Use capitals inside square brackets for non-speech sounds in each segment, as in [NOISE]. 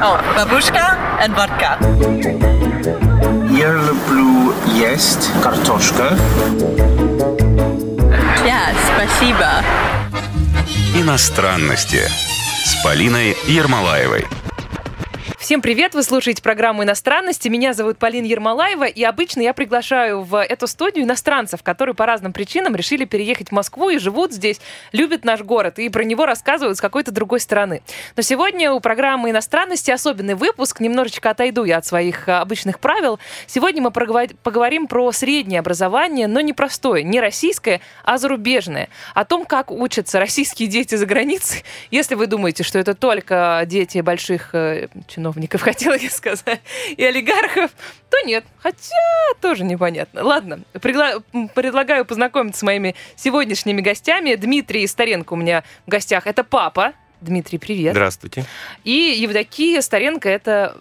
О, бабушка и водка. Я люблю есть картошка. Да, спасибо. Иностранности с Полиной Ермолаевой. Всем привет! Вы слушаете программу «Иностранности». Меня зовут Полина Ермолаева, и обычно я приглашаю в эту студию иностранцев, которые по разным причинам решили переехать в Москву и живут здесь, любят наш город, и про него рассказывают с какой-то другой стороны. Но сегодня у программы «Иностранности» особенный выпуск. Немножечко отойду я от своих а, обычных правил. Сегодня мы поговорим про среднее образование, но не простое, не российское, а зарубежное. О том, как учатся российские дети за границей. Если вы думаете, что это только дети больших э, чиновников, [LAUGHS] хотела я сказать, и олигархов, то нет. Хотя тоже непонятно. Ладно, пригла- предлагаю познакомиться с моими сегодняшними гостями. Дмитрий Старенко у меня в гостях. Это папа. Дмитрий, привет. Здравствуйте. И Евдокия Старенко это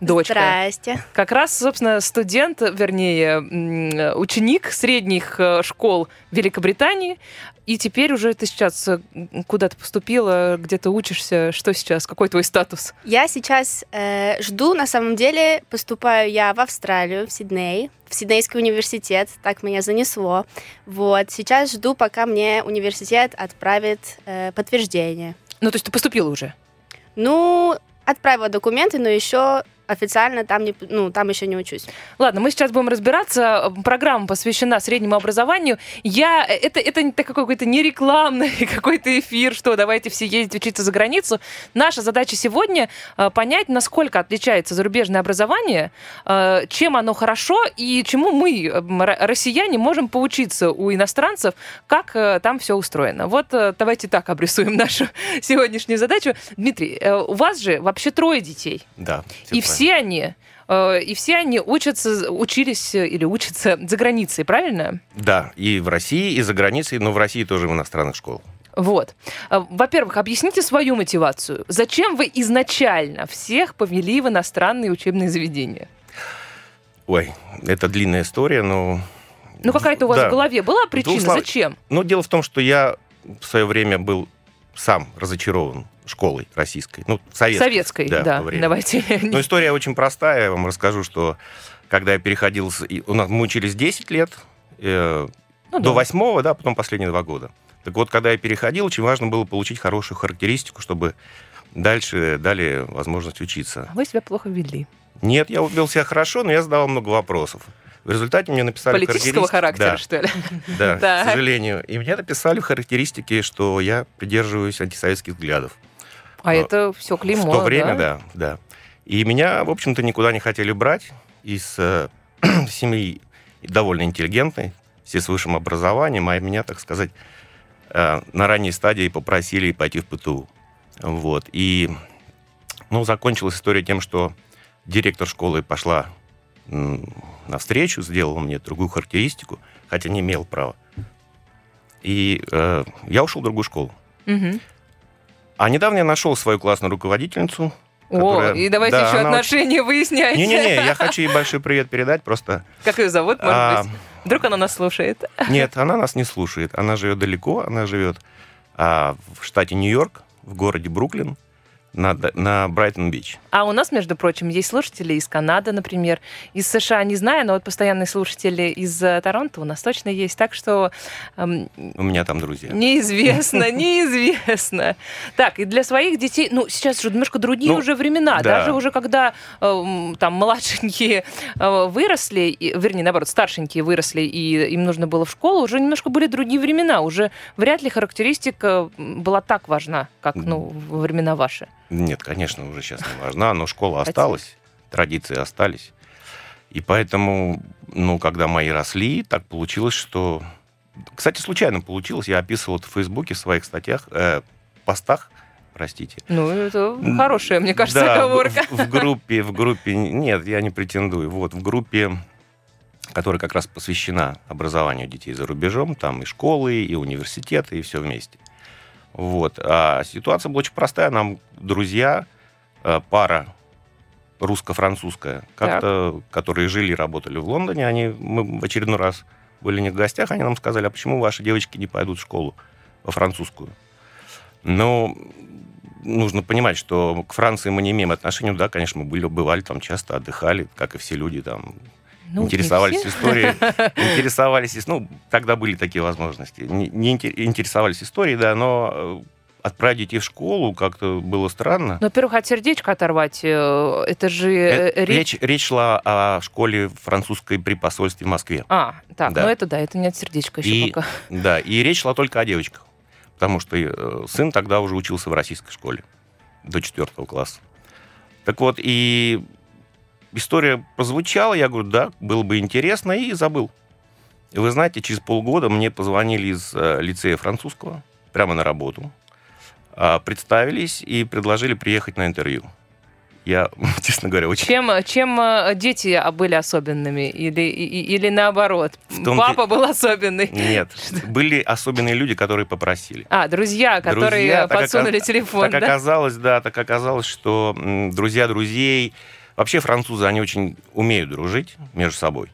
дочка. Здрасте. Как раз, собственно, студент, вернее, ученик средних э, школ Великобритании. И теперь уже ты сейчас э, куда-то поступила, где то учишься. Что сейчас? Какой твой статус? Я сейчас э, жду, на самом деле, поступаю я в Австралию, в Сидней, в Сиднейский университет, так меня занесло. Вот, сейчас жду, пока мне университет отправит э, подтверждение. Ну, то есть ты поступила уже? Ну, отправила документы, но еще официально там, не, ну, там еще не учусь. Ладно, мы сейчас будем разбираться. Программа посвящена среднему образованию. Я, это, это какой-то не рекламный [LAUGHS] какой-то эфир, что давайте все ездить учиться за границу. Наша задача сегодня э, понять, насколько отличается зарубежное образование, э, чем оно хорошо и чему мы, россияне, можем поучиться у иностранцев, как э, там все устроено. Вот давайте так обрисуем [LAUGHS] нашу сегодняшнюю задачу. Дмитрий, у вас же вообще трое детей. Да. И все все они э, и все они учатся, учились или учатся за границей, правильно? Да, и в России, и за границей, но в России тоже в иностранных школах. Вот. Э, во-первых, объясните свою мотивацию. Зачем вы изначально всех повели в иностранные учебные заведения? Ой, это длинная история, но... Ну, какая-то у вас да. в голове была причина? Слов... Зачем? Ну, дело в том, что я в свое время был сам разочарован школой российской. Ну, советской. Советской, да. да. Давайте. [LAUGHS] Но история очень простая. Я вам расскажу, что когда я переходил... У нас мы учились 10 лет, э, ну, до да. да, потом последние два года. Так вот, когда я переходил, очень важно было получить хорошую характеристику, чтобы дальше дали возможность учиться. А вы себя плохо вели? Нет, я вел себя хорошо, но я задавал много вопросов. В результате мне написали Политического характера, да. что ли? Да, [LAUGHS] к сожалению. И мне написали в характеристике, что я придерживаюсь антисоветских взглядов. А это все клеймо, В то время, да, да. И меня, в общем-то, никуда не хотели брать из э, [CLEARS THROAT] семьи довольно интеллигентной, все с высшим образованием, а меня, так сказать, э, на ранней стадии попросили пойти в ПТУ. Вот. И, ну, закончилась история тем, что директор школы пошла навстречу, сделала мне другую характеристику, хотя не имел права. И э, я ушел в другую школу. Угу. А недавно я нашел свою классную руководительницу. Которая... О, и давайте да, еще отношения очень... выяснять. Не-не-не, я [LAUGHS] хочу ей большой привет передать, просто... Как ее зовут, может а... быть? Вдруг она нас слушает? [LAUGHS] Нет, она нас не слушает. Она живет далеко, она живет а, в штате Нью-Йорк, в городе Бруклин на, на Брайтон-Бич. А у нас, между прочим, есть слушатели из Канады, например, из США, не знаю, но вот постоянные слушатели из э, Торонто у нас точно есть, так что... Эм, у меня там друзья. Неизвестно, [LAUGHS] неизвестно. Так, и для своих детей, ну, сейчас же немножко другие ну, уже времена, да. даже уже когда э, там младшенькие э, выросли, вернее, наоборот, старшенькие выросли, и им нужно было в школу, уже немножко были другие времена, уже вряд ли характеристика была так важна, как, ну, во времена ваши. Нет, конечно, уже сейчас не важна, но школа осталась, традиции остались. И поэтому, ну, когда мои росли, так получилось, что... Кстати, случайно получилось, я описывал это в Фейсбуке, в своих статьях, э, постах, простите. Ну, это хорошая, мне кажется, да, оговорка. В, в группе, в группе, нет, я не претендую, вот, в группе, которая как раз посвящена образованию детей за рубежом, там и школы, и университеты, и все вместе. Вот. А ситуация была очень простая. Нам друзья, э, пара русско-французская, как-то, которые жили и работали в Лондоне, они, мы в очередной раз были не в гостях, они нам сказали, а почему ваши девочки не пойдут в школу во французскую? Но нужно понимать, что к Франции мы не имеем отношения. Ну Да, конечно, мы были, бывали там часто, отдыхали, как и все люди там Ну, интересовались историей, [LAUGHS] интересовались, ис- ну, тогда были такие возможности. Не, не инте- интересовались историей, да, но э, отправить детей в школу как-то было странно. Ну, во-первых, от сердечка оторвать, э, это же э, Э, речь... Речь, речь шла о школе французской при посольстве в Москве. А, так, Да. ну это да, это не от сердечка еще И- пока. Да, и речь шла только о девочках, потому что сын тогда уже учился в российской школе до четвертого класса. Так вот, и история прозвучала, я говорю, да, было бы интересно, и забыл. И вы знаете, через полгода мне позвонили из э, лицея французского, прямо на работу, а, представились и предложили приехать на интервью. Я, [LAUGHS] честно говоря, очень... Чем, чем э, дети были особенными? Или, или наоборот? В том-то- Папа был особенный? Нет, [LAUGHS] были особенные люди, которые попросили. А, друзья, которые Друзья, так подсунули ока- телефон, Так да? оказалось, да, так оказалось, что друзья друзей... Вообще французы, они очень умеют дружить между собой.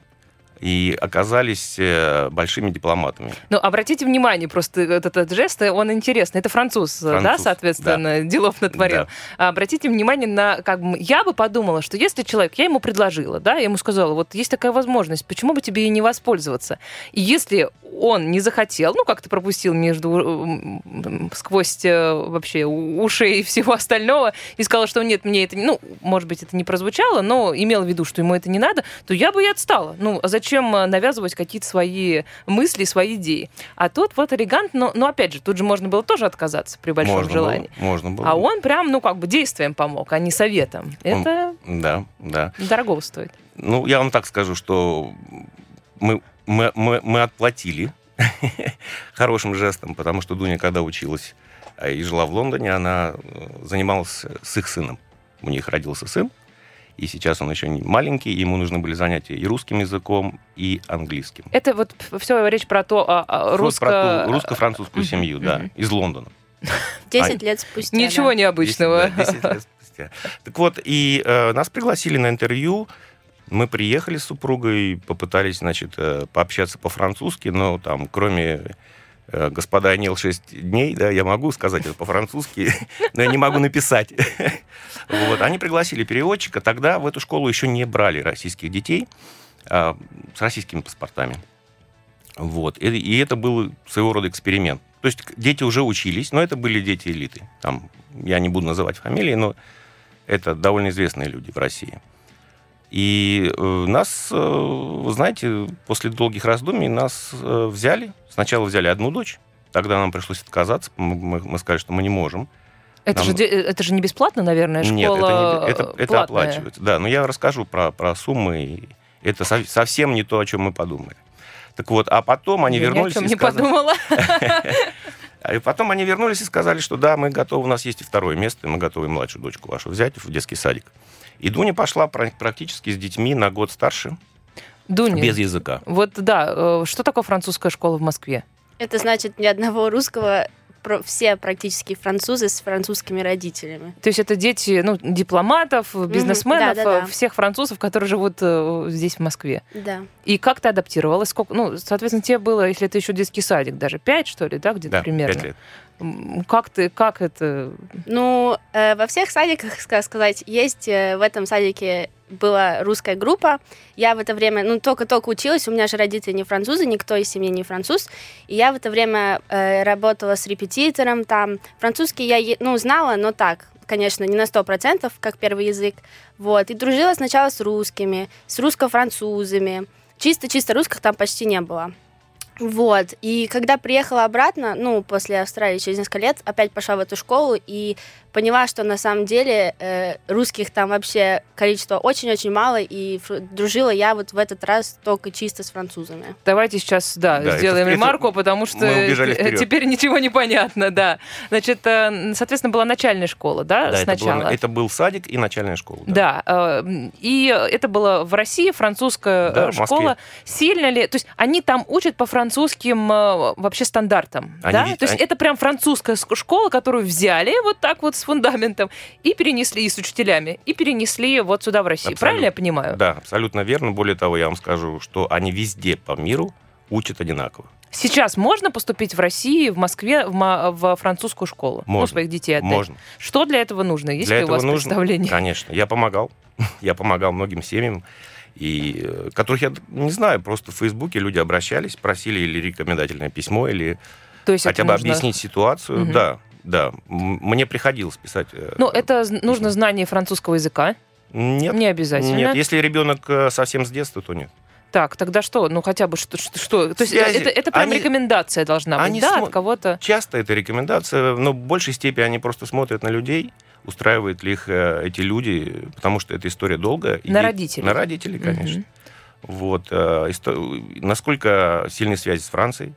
И оказались э, большими дипломатами. Ну, обратите внимание, просто этот, этот жест, э, он интересный. Это француз, э, да, Француз, соответственно, [LAUGHS] делов натворил. Да. Обратите внимание на, как бы, я бы подумала, что если человек, я ему предложила, да, я ему сказала, вот есть такая возможность, почему бы тебе ей не воспользоваться? И если он не захотел, ну, как-то пропустил между, сквозь вообще у- ушей и всего остального, и сказал, что нет, мне это, ну, может быть, это не прозвучало, но имел в виду, что ему это не надо, то я бы и отстала. Ну, а зачем э, навязывать какие-то свои мысли, свои идеи? А тут вот элегант, но, но опять же, тут же можно было тоже отказаться при большом можно желании. Было, можно было. А он прям, ну, как бы действием помог, а не советом. Это Да, да. дорого стоит. Ну, я вам так скажу, что мы, мы, мы, мы отплатили [LAUGHS] хорошим жестом, потому что Дуня, когда училась а, и жила в Лондоне, она э, занималась с их сыном. У них родился сын, и сейчас он еще не маленький, ему нужны были занятия и русским языком, и английским. Это вот все речь про то, а, а, Вот русско... про ту русско-французскую семью, да, из Лондона. 10 лет спустя. Ничего да. необычного. 10, да, 10 лет спустя. Так вот, и э, нас пригласили на интервью. Мы приехали с супругой, попытались, значит, э, пообщаться по-французски, но там, кроме господа, я не ел 6 дней, да, я могу сказать это по-французски, [LAUGHS] но я не могу написать. [LAUGHS] Вот. Они пригласили переводчика. Тогда в эту школу еще не брали российских детей а, с российскими паспортами. Вот. И это был своего рода эксперимент. То есть дети уже учились, но это были дети элиты. Там, я не буду называть фамилии, но это довольно известные люди в России. И э, нас, э, вы знаете, после долгих раздумий нас э, взяли. Сначала взяли одну дочь, тогда нам пришлось отказаться. Мы, мы- сказали, что мы не можем. Это, Нам- же, это же не бесплатно, наверное, школа Нет, это, не- это, это оплачивается. Да, но я расскажу про, про суммы. Это со- совсем не то, о чем мы подумали. Так вот, а потом они Я ни о вернулись чем и не сказали- подумала. [LAUGHS] А и потом они вернулись и сказали, что да, мы готовы, у нас есть и второе место, и мы готовы младшую дочку вашу взять в детский садик. И Дуня пошла пра- практически с детьми на год старше, Дуня, без языка. вот да, э, что такое французская школа в Москве? Это значит ни одного русского, все практически французы с французскими родителями. То есть это дети ну, дипломатов, бизнесменов, да-да-да. э, всех французов, которые живут э, здесь, в Москве. Да. И как ты адаптировалась? Сколько, ну, соответственно, тебе было, если это еще детский садик, даже пять, что ли, да, где-то Да, примерно? пять лет. М, Как ты, как это? Ну, э, во всех садиках, ска- сказать, есть э, в этом садике была русская группа. Я в это время, ну, только-только училась, у меня же родители не французы, никто из семьи не француз. И я в это время э, работала с репетитором там. Французский я, ну, знала, но так, конечно, не на 100%, как первый язык. Вот. И дружила сначала с русскими, с русско-французами. Чисто-чисто русских там почти не было. Вот. И когда приехала обратно, ну, после Австралии через несколько лет, опять пошла в эту школу и поняла, что на самом деле э, русских там вообще количество очень-очень мало, и дружила я вот в этот раз только чисто с французами. Давайте сейчас, да, Да, сделаем это- это ремарку, потому что теперь ничего не понятно, да. Значит, э, соответственно, была начальная школа, да, Да, это, сначала? было- это был садик и начальная школа. Да, э, и это было в России, французская Да, э, школа. Сильно ли... То есть они там учат по французским э, вообще стандартам, Они да? ведь- То есть они- это прям французская ск- школа, которую взяли вот так вот с фундаментом и перенесли, и с учителями, и перенесли вот сюда, в Россию. Абсолютно. Правильно я понимаю? Да, абсолютно верно. Более того, я вам скажу, что они везде по миру учат одинаково. Сейчас можно поступить в России, в Москве, в, ма- в французскую школу? Ну, Можно. своих детей отдать. Можно. Что для этого нужно? Есть Для ли у вас нужно, представление? конечно. Я помогал. [LAUGHS] Я помогал многим семьям, и, э, которых я не знаю, просто в Фейсбуке люди обращались, просили или рекомендательное письмо, или То есть хотя бы нужно- объяснить ситуацию. Мгм. Да, да. Мне приходилось писать. э, Ну, это з- нужно знание французского языка. Нет. Не обязательно. Нет, если ребенок э, совсем с детства, то нет. Так, тогда что? Ну, хотя бы что? что, что? То есть Связи. это, это прям Они- рекомендация должна быть, они да, смо- от кого-то? Часто это рекомендация, но в большей степени они просто смотрят на людей, устраивают ли их э, эти люди, потому что эта история долгая. И На де- родителей. На родителей, конечно. Мгм. Вот. э, Насколько сильные связи с Францией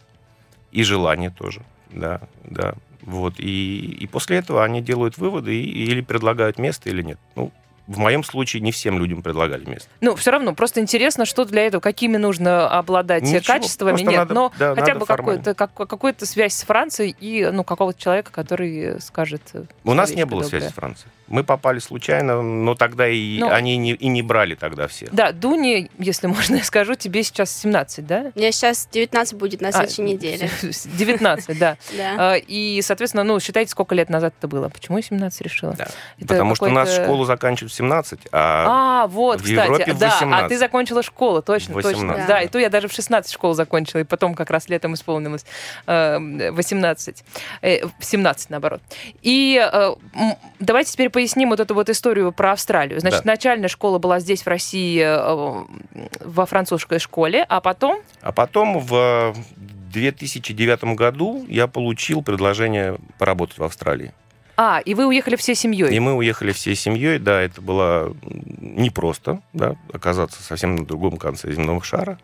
и желание тоже. Да, да. Вот. И, и после этого они делают выводы и, или предлагают место, или нет. Ну, в моем случае не всем людям предлагали место. Ну, все равно, просто интересно, что для этого, какими нужно обладать Ничего, качествами, нет, надо- но да, хотя бы какой-то, как, какую-то связь с Францией и, ну, какого-то человека, который скажет... У нас не было доброе. связи с Францией. Мы попали случайно, но тогда и Ну. они не, и не брали тогда все. Да, Дуне, если [LAUGHS] можно, я скажу, тебе сейчас 17, да? Мне сейчас 19 будет на А, следующей неделе. [LAUGHS] 19, да. [LAUGHS] Да. А, И, соответственно, ну, считайте, сколько лет назад это было. Почему я 17 решила? Потому что у нас школу заканчивают в 17, а, А, вот, в кстати, да, а 18. ты закончила школу, точно, точно. 18. Да, и то я даже в 16 школу закончила, и потом как раз летом исполнилось э, 18, э, в 17 наоборот. И э, давайте теперь поясним вот эту вот историю про Австралию. Значит, Да. начальная школа была здесь, в России, э, во французской школе, а потом... а потом в 2009 году я получил предложение поработать в Австралии. А, и вы уехали всей семьей. И мы уехали всей семьей, да, это было непросто, да, оказаться совсем на другом конце земного шара.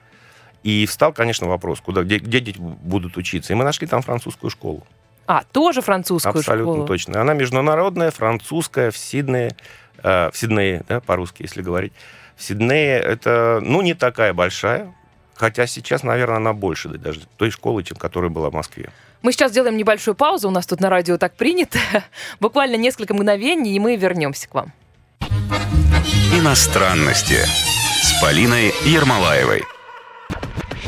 И встал, конечно, вопрос, куда, где, где дети будут учиться. И мы нашли там французскую школу. А, тоже французскую Абсолютно школу. точно. Она международная, французская, в Сиднее, э, в Сиднее, да, по-русски, если говорить. В Сиднее это, ну, не такая большая, хотя сейчас, наверное, она больше да, даже той школы, чем которая была в Москве. Мы сейчас сделаем небольшую паузу, у нас тут на радио так принято. [LAUGHS] Буквально несколько мгновений, и мы вернемся к вам. Иностранности с Полиной Ермолаевой.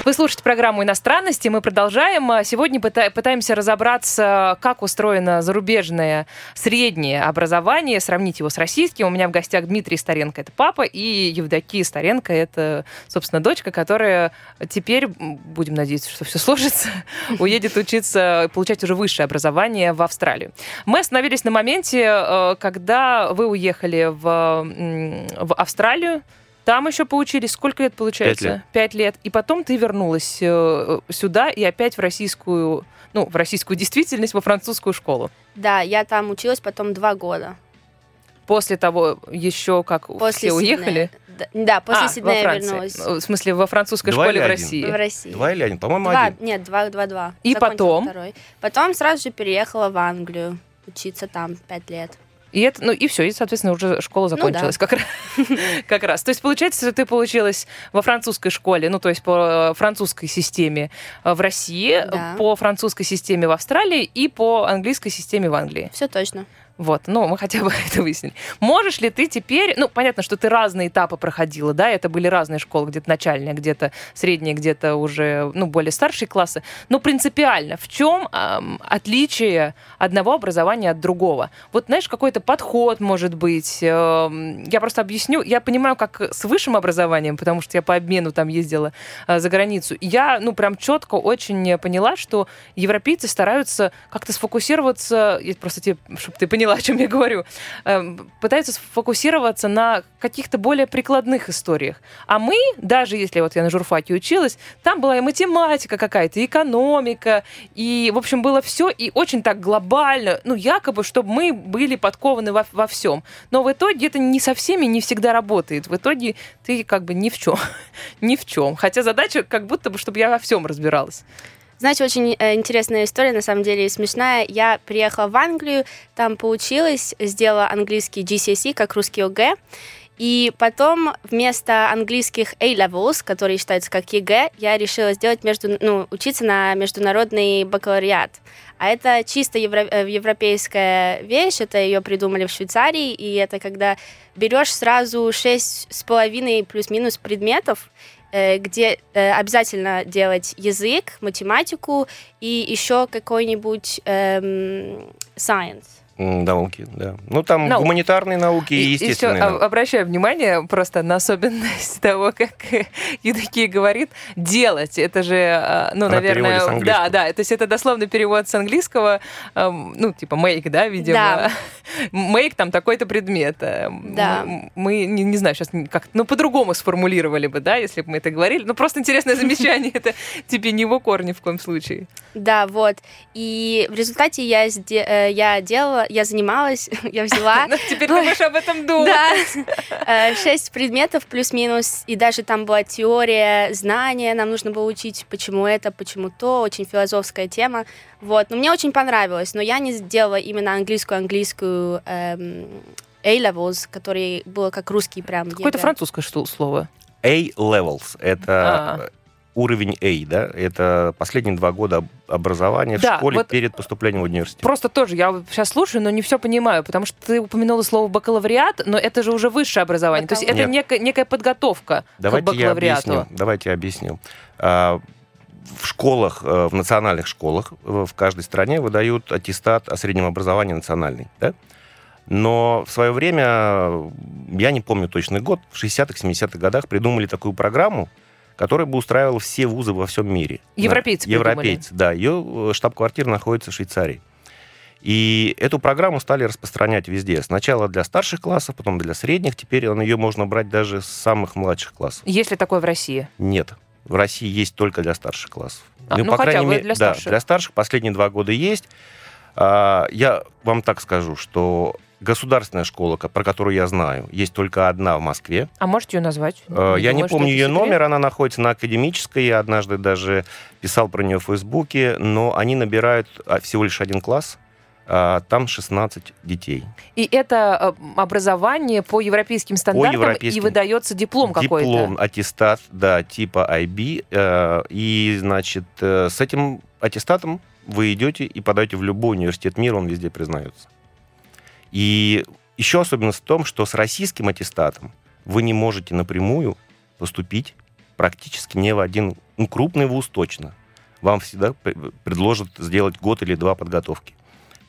Вы слушаете программу «Иностранности». Мы продолжаем. А Сегодня пыта- пытаемся разобраться, как устроено зарубежное среднее образование, сравнить его с российским. У меня в гостях Дмитрий Старенко, это папа, и Евдокия Старенко, это, собственно, дочка, которая теперь, будем надеяться, что все сложится, [LAUGHS] уедет учиться, получать уже высшее образование в Австралию. Мы остановились на моменте, э, когда вы уехали в, в Австралию, там еще поучились. Сколько лет получается? лет. Пять лет. И потом ты вернулась э, сюда и опять в российскую, ну, в российскую действительность, во французскую школу. Да, я там училась потом два года. После того еще как После все уехали. Да, да, после А, Сиднея во я вернулась Ну, В смысле, во французской Два школе в? России. в России. Два или один? По-моему, Два, один. нет, два, два, два. И Закончила потом? Второй. Потом сразу же переехала в Англию учиться там пять лет. И это, ну и все, и, соответственно, уже школа да. закончилась как, раз, [LAUGHS] как раз. То есть, получается, что ты получилась во французской школе, ну, то есть по французской системе э, в России, Да. по французской системе в Австралии и по английской системе в Англии. Все точно. Вот, ну, мы хотя бы [LAUGHS] это выяснили. Можешь ли ты теперь, ну, понятно, что ты разные этапы проходила, да, это были разные школы, где-то начальная, где-то средняя, где-то уже, ну, более старшие классы, но принципиально, в чем ам, отличие одного образования от другого? Вот, знаешь, какой-то подход, может быть, эм, я просто объясню, я понимаю, как с высшим образованием, потому что я по обмену там ездила э, за границу, я, ну, прям четко очень поняла, что европейцы стараются как-то сфокусироваться, я просто тебе, чтобы ты поняла, о чем я говорю, эм, пытаются сфокусироваться на каких-то более прикладных историях. А мы, даже если вот я на журфаке училась, там была и математика какая-то, и экономика, и, в общем, было все, и очень так глобально, ну, якобы, чтобы мы были подкованы во, во всем. Но в итоге это не со всеми не всегда работает. В итоге ты как бы ни в чем. [LAUGHS] ни в чем. Хотя задача как будто бы, чтобы я во всем разбиралась. Знаете, очень э, интересная история, на самом деле, смешная. Я приехала в Англию, там поучилась, сделала английский GCSE, как русский ОГЭ, и потом вместо английских A-levels, которые считаются как ЕГЭ, я решила сделать между, ну, учиться на международный бакалавриат. А это чисто евро- э, европейская вещь, это ее придумали в Швейцарии, и это когда берешь сразу шесть с половиной плюс-минус предметов, где э, обязательно делать язык, математику и еще какой-нибудь эм, science. Науки, да. Ну, там Науки. гуманитарные науки и, И еще естественные науки. обращаю внимание просто на особенность [LAUGHS] того, как Евдокия говорит «делать». Это же, э, ну, Она наверное... Да, да, то есть это дословный перевод с английского, эм, ну, типа make, да, видимо. Да. [LAUGHS] Make там такой-то предмет. Э, Да. Мы, не, не знаю, сейчас как ну, по-другому сформулировали бы, да, если бы мы это говорили. Ну, просто интересное [LAUGHS] замечание, это тебе не его корни в коем случае. Да, вот. И в результате я, сде- э, я делала, я занималась, [LAUGHS] я взяла [LAUGHS] Ну, Теперь ты будешь об этом думать. Да, Э, шесть предметов плюс-минус, и даже там была теория, знания, нам нужно было учить, почему это, почему то, очень философская тема, вот, но мне очень понравилось, но я не сделала именно английскую-английскую эм, A-levels, который было как русский прям. Какое-то французское что- слово. A-levels. Это А. уровень A, да? Это последние два года об- образования в Да, школе вот- перед поступлением в университет. Просто тоже, я сейчас слушаю, но не все понимаю, потому что ты упомянула слово бакалавриат, но это же уже высшее образование. То есть это некая, некая подготовка Давайте к я бакалавриату. объясню. Давайте я объясню. А, В школах, э, в национальных школах э, в каждой стране выдают аттестат о среднем образовании национальный, да? Но в свое время, я не помню точный год, в 60-х, 70-х годах придумали такую программу, которая бы устраивала все вузы во всем мире. Европейцы Да, Европейцы, да. Ее э, штаб-квартира находится в Швейцарии. И эту программу стали распространять везде. Сначала для старших классов, потом для средних. Теперь ее можно брать даже с самых младших классов. Есть ли такое в России? Нет. В России есть только для старших классов. А, ну, хотя бы для да, для старших последние два года есть. А, Я вам так скажу, что государственная школа, ко- про которую я знаю, есть только одна в Москве. А можете ее назвать? Э, Я не думаю, что помню ее секрет. номер, она находится на Академической. Я однажды даже писал про нее в Фейсбуке, но они набирают а, всего лишь один класс, а там 16 детей. И это э, образование по европейским стандартам, и европейским. выдается диплом какой-то. Диплом, аттестат, да, типа IB. э, И, значит, с этим аттестатом вы идете и подаете в любой университет мира, он везде признается. И еще особенность в том, что с российским аттестатом вы не можете напрямую поступить практически ни в один ну, крупный вуз точно. Вам всегда пр- предложат сделать год или два подготовки.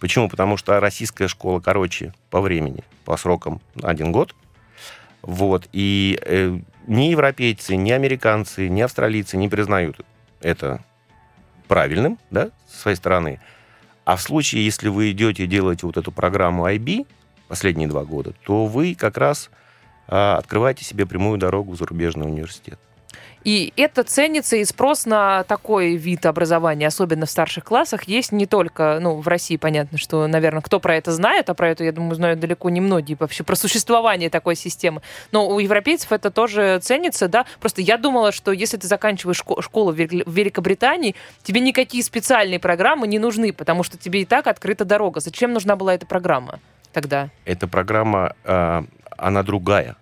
Почему? Потому что российская школа короче по времени, по срокам один год. Вот. И э, ни европейцы, ни американцы, ни австралийцы не признают это правильным, да, с своей стороны. А в случае, если вы идете и делаете вот эту программу IB последние два года, то вы как раз а, открываете себе прямую дорогу в зарубежный университет. И это ценится, и спрос на такой вид образования, особенно в старших классах, есть не только, ну, в России, понятно, что, наверное, кто про это знает, а про это, я думаю, знают далеко не многие вообще, про существование такой системы. Но у европейцев это тоже ценится, да. Просто я думала, что если ты заканчиваешь шко- школу в Великобритании, тебе никакие специальные программы не нужны, потому что тебе и так открыта дорога. Зачем нужна была эта программа тогда? Эта программа, а, она другая.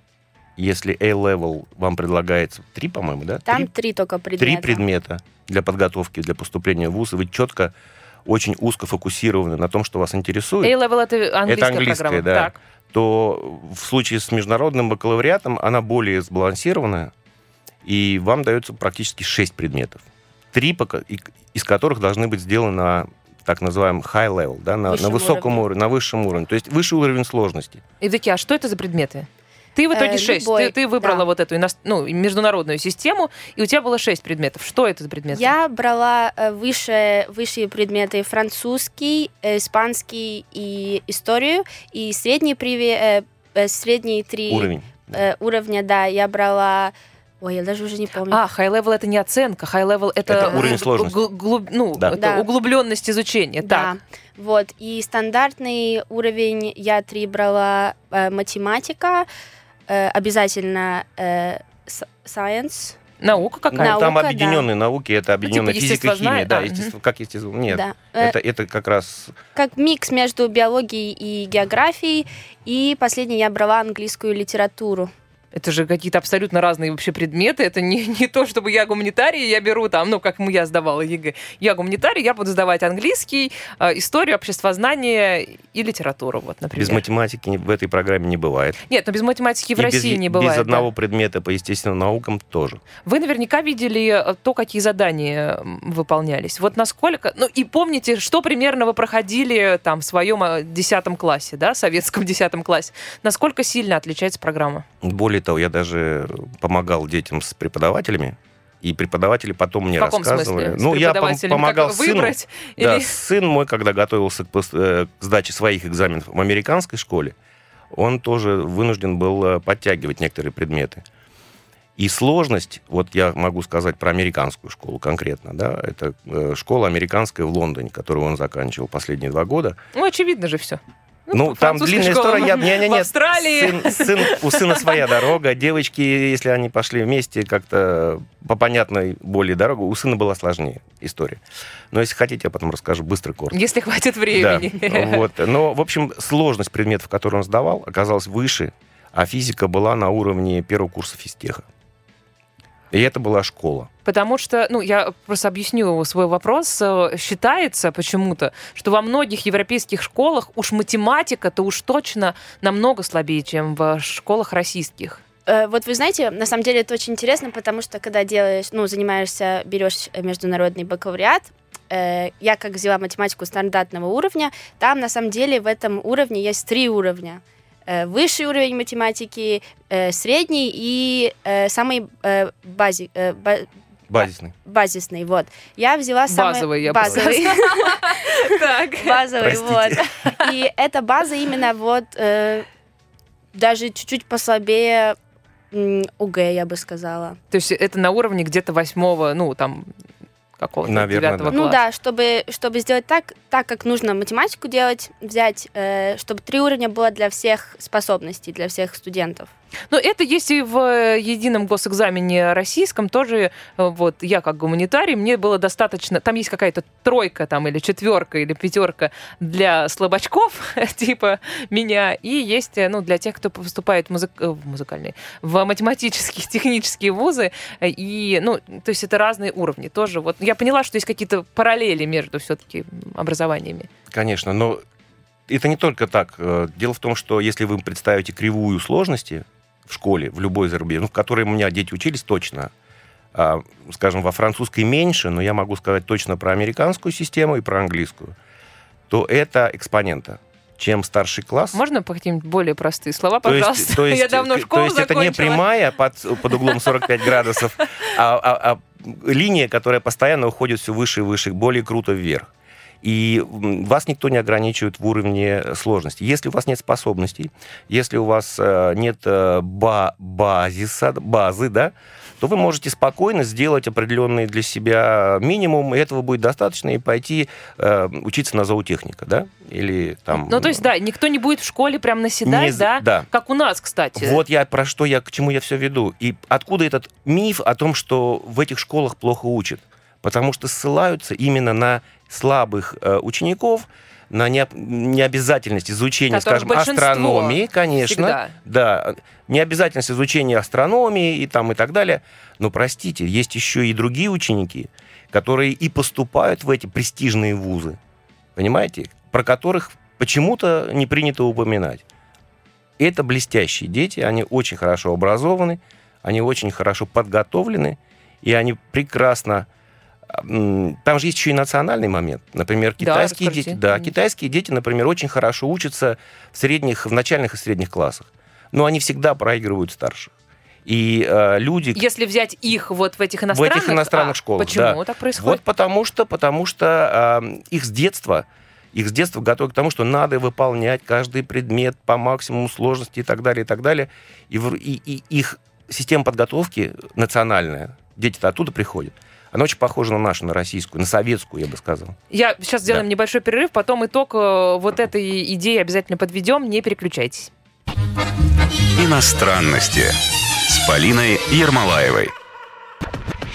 Если A-level вам предлагается три, по-моему, да? Там Три три только предмета. три предмета для подготовки, для поступления в ВУЗ, и вы четко, очень узко фокусированы на том, что вас интересует, A-level это английская, английская, программа. да. Так. то в случае с международным бакалавриатом она более сбалансированная, и вам дается практически шесть предметов. Три, из которых должны быть сделаны на так называемом high level, да, на, на высоком уровне. уровне, на высшем уровне. То есть высший уровень сложности. Евдокия, а что это за предметы? Ты в итоге Э, шесть. любой, ты, ты выбрала да. вот эту ну, международную систему, и у тебя было шесть предметов. Что это за предметы? Я брала э, выше, высшие предметы французский, испанский и историю, и средние, приве- э, средние три Уровень. э, уровня, да, я брала... Ой, я даже уже не помню. А, high level это не оценка, high level это, Это уровень сложности. гл- глуб- ну, Да. это Да. углубленность изучения. Да, Так. вот. И стандартный уровень я три брала э, математика, э, обязательно э, science, Наука Ну, какая? там Наука, объединенные науки, это объединенная физика, естествознание, химия, да, да, естественно, как естественно, нет, да. Это, это как раз как микс между биологией и географией. И последний я брала английскую литературу. Это же какие-то абсолютно разные вообще предметы. Это не, [LAUGHS] не то, чтобы я гуманитарий, я беру там, ну, как я сдавала ЕГЭ. Я гуманитарий, я буду сдавать английский, э, историю, обществознание и литературу, вот, например. Без математики в этой программе не бывает. Нет, но без математики в И России без, не бывает. Без да. одного предмета по естественным наукам тоже. Вы наверняка видели э, то, какие задания выполнялись. Вот насколько... Ну, и помните, что примерно вы проходили там в своем э, 10 классе, да, советском [LAUGHS] 10 классе. Насколько сильно отличается программа? Более того, я даже помогал детям с преподавателями, и преподаватели потом мне в каком рассказывали. смысле? Ну, я пом- помогал как сыну. выбрать? Да, Или... сын мой, когда готовился к, э, к сдаче своих экзаменов в американской школе, он тоже вынужден был э, подтягивать некоторые предметы. И сложность, вот я могу сказать про американскую школу конкретно, да, это э, школа американская в Лондоне, которую он заканчивал последние два года. Ну, очевидно же все. Ну, там французская длинная школа история. Я, не, не, в. Австралии. Сын, сын- у сына своя дорога. Девочки, если они пошли вместе как-то по понятной более дорогу, у сына была сложнее история. Но если хотите, я потом расскажу быстро, коротко. Если хватит Да, времени. вот. Но, в общем, сложность предметов, которые он сдавал, оказалась выше, а физика была на уровне первого курса физтеха. И это была школа. Потому что, ну, я просто объясню свой вопрос. Э, Считается почему-то, что во многих европейских школах уж математика-то уж точно намного слабее, чем в школах российских. Э, Вот вы знаете, на самом деле это очень интересно, потому что когда делаешь, ну, занимаешься, берешь международный бакалавриат, э, я как взяла математику стандартного уровня, там на самом деле в этом уровне есть три уровня. Э, Высший уровень математики, э, средний и э, самый бази- ба- Базисный. базисный. Вот. Я взяла самый Базовый, я базовый. [LAUGHS] Так. Базовый, вот. И эта база именно вот даже чуть-чуть послабее УГ, я бы сказала. То есть это на уровне где-то восьмого, ну, там, какого-то Наверное. Ну класса. да, чтобы, чтобы сделать так, так, как нужно математику делать, взять, э, чтобы три уровня было для всех способностей, для всех студентов. Но это есть и в э, едином госэкзамене российском тоже. э, Вот я как гуманитарий, мне было достаточно. Там есть какая-то тройка там или четверка или пятерка для слабачков [LAUGHS] типа меня, и есть э, ну для тех, кто поступает в, э, в музыкальные, в математические, [LAUGHS] технические вузы. И ну то есть это разные уровни тоже. Вот я поняла, что есть какие-то параллели между все-таки образованиями. Конечно, но это не только так. Дело в том, что если вы представите кривую сложности в школе, в любой зарубежной, ну, в которой у меня дети учились точно, а, скажем, во французской меньше, но я могу сказать точно про американскую систему и про английскую, то это экспонента. Чем старший класс... Можно по каким-нибудь более простые слова, То есть- пожалуйста? то [LAUGHS] есть, я давно то школу есть это не закончила. прямая под, под углом 45 градусов, а, а- а линия, которая постоянно уходит все выше и выше, более круто вверх. И вас никто не ограничивает в уровне сложности. Если у вас нет способностей, если у вас э, нет э, ба- базиса, базы, да, то вы можете спокойно сделать определенный для себя минимум, и этого будет достаточно, и пойти э, учиться на зоотехника, да, или там... Ну, то есть, да, никто не будет в школе прям наседать, Не да? да. Как у нас, кстати. Вот я про что я, к чему я все веду. И откуда этот миф о том, что в этих школах плохо учат? Потому что ссылаются именно на слабых э, учеников, на необ- необязательность изучения, Которых скажем, астрономии, конечно. всегда. Да, необязательность изучения астрономии и там и так далее. Но простите, есть еще и другие ученики, которые и поступают в эти престижные вузы, понимаете, про которых почему-то не принято упоминать. Это блестящие дети, они очень хорошо образованы, они очень хорошо подготовлены, и они прекрасно... Там же есть еще и национальный момент. Например, Да, китайские расскажите. дети, да, китайские дети, например, очень хорошо учатся в средних, в начальных и средних классах, но они всегда проигрывают старших. И э, люди, Если взять их вот в этих иностранных... этих иностранных а, школах, Почему да. так происходит? Вот потому что, потому что э, их с детства, их с детства готовят к тому, что надо выполнять каждый предмет по максимуму сложности и так далее, и так далее. И, в- и- и их система подготовки национальная, дети-то оттуда приходят, она очень похожа на нашу, на российскую, на советскую, я бы сказал. Я сейчас сделаем Да. небольшой перерыв, потом итог э, вот этой идеи обязательно подведем, не переключайтесь. Иностранности с Полиной Ермолаевой.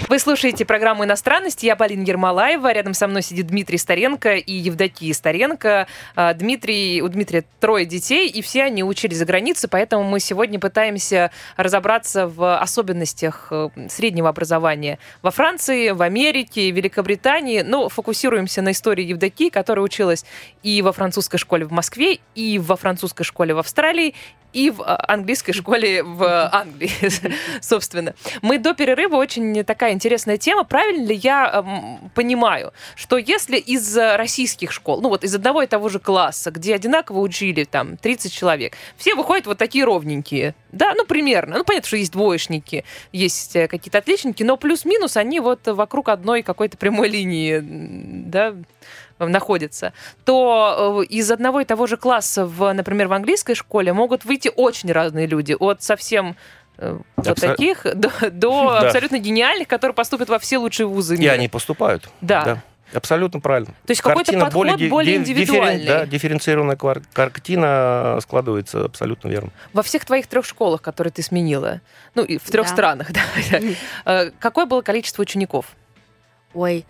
Вы слушаете программу «Иностранности». Я Полина Ермолаева. Рядом со мной сидит Дмитрий Старенко и Евдокия Старенко. А, Дмитрий, у Дмитрия трое детей, и все они учились за границей, поэтому мы сегодня пытаемся разобраться в особенностях э, среднего образования во Франции, в Америке, Великобритании. Но фокусируемся на истории Евдокии, которая училась и во французской школе в Москве, и во французской школе в Австралии, и в а, английской школе в Англии, [LAUGHS] собственно. Мы до перерыва очень такая интересная тема. Правильно ли я эм, понимаю, что если из российских школ, ну вот из одного и того же класса, где одинаково учили там 30 человек, все выходят вот такие ровненькие, да, ну примерно. Ну понятно, что есть двоечники, есть э, какие-то отличники, но плюс-минус они вот вокруг одной какой-то прямой линии, да, находятся, то э, из одного и того же класса, в, например, в английской школе могут выйти очень разные люди. От совсем э, вот Абсо- таких [LAUGHS] до, до [LAUGHS] Да. абсолютно гениальных, которые поступят во все лучшие вузы И мира. они поступают. Да. Абсолютно правильно. То есть какой-то подход ди- более ди- дифферен- индивидуальный. Да, дифференцированная квар- картина складывается абсолютно верно. Во всех твоих трех школах, которые ты сменила, ну, и в трех Да. странах, [LAUGHS] да, э, какое было количество учеников? Ой.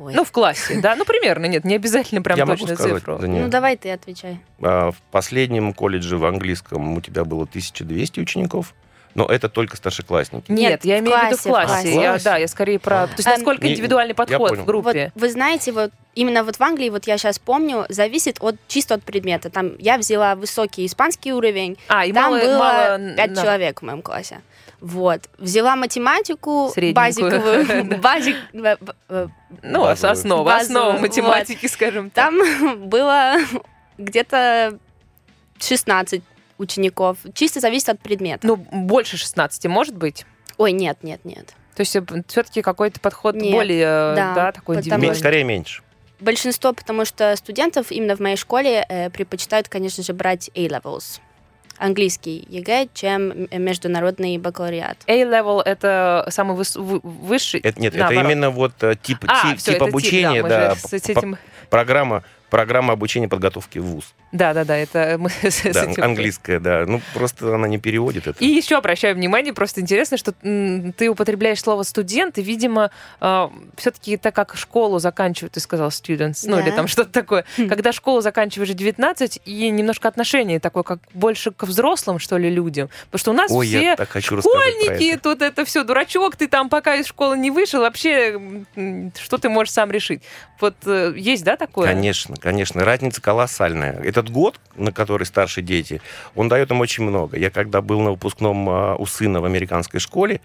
Ой. Ну, в классе, да? Ну, примерно, нет, не обязательно прям Я могу точную сказать цифру. ну давай ты отвечай. А, В последнем колледже в английском у тебя было 1200 учеников, но это только старшеклассники. Нет, Нет, я имею в виду в классе, классе. Я, да, я скорее про... То есть Эм, насколько не- индивидуальный я подход в группе. Вот вы знаете, вот именно вот в Англии, вот я сейчас помню, зависит от чисто от предмета. Там я взяла высокий испанский уровень, А, и там мало, было мало... пять да. человек в моем классе. Вот. Взяла математику базиковую, [LAUGHS] базик, э, э, Ну, основа, Базовую, основа математики, скажем так. Там [LAUGHS] было где-то 16 учеников. Чисто зависит от предмета. Ну, больше 16, может быть? Ой, нет, нет, нет. То есть все-таки какой-то подход Нет, более, э, да, да, такой потому Скорее меньше. Большинство, потому что студентов именно в моей школе э, предпочитают, конечно же, брать A-levels. Английский ЕГЭ, чем международный бакалавриат. A-level — это самый выс- вы- высший? Это, нет, Наоборот. это именно вот э, тип, А, тип, всё, тип это обучения, мы да, же с этим... программа, программа обучения подготовки в ВУЗ. Да-да-да, это мы с Да, этим... английская, да. Ну, просто она не переводит это. И еще обращаю внимание, просто интересно, что ты употребляешь слово студент, и, видимо, все-таки так как школу заканчивают, ты сказал students, ну Да. или там что-то такое, когда школу заканчиваешь в 19, и немножко отношение такое, как больше к взрослым, что ли, людям. Потому что у нас Ой, все я так хочу рассказать про школьники, это. тут это все, дурачок, ты там пока из школы не вышел, вообще, что ты можешь сам решить? Вот э, есть, да, такое? Конечно, конечно. Разница колоссальная. Этот год, на который старше дети, он дает им очень много. Я когда был на выпускном а, у сына в американской школе,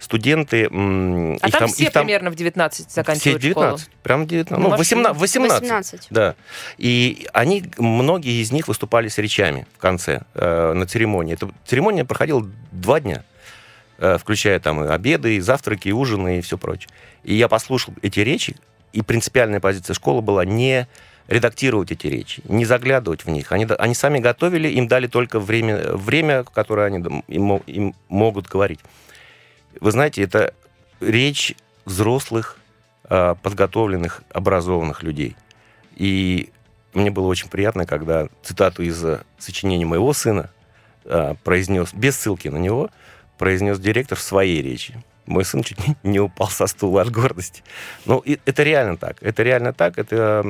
студенты... А их там, все их там примерно в 19 все заканчивают 19. школу. Прям 19. Ну, Ну, может, 18. 18. 18. Да. И они, многие из них выступали с речами в конце, э, на церемонии. Эта церемония проходила два дня, э, включая там и обеды, и завтраки, и ужины, и все прочее. И я послушал эти речи, и принципиальная позиция школы была не редактировать эти речи, не заглядывать в них. Они, они сами готовили, им дали только время, время которое они им, им могут говорить. Вы знаете, это речь взрослых, э, подготовленных, образованных людей. И мне было очень приятно, когда цитату из э, сочинения моего сына э, произнес, без ссылки на него, произнес директор в своей речи. Мой сын чуть не- упал со стула от гордости. Ну, это реально так. Это реально так. Это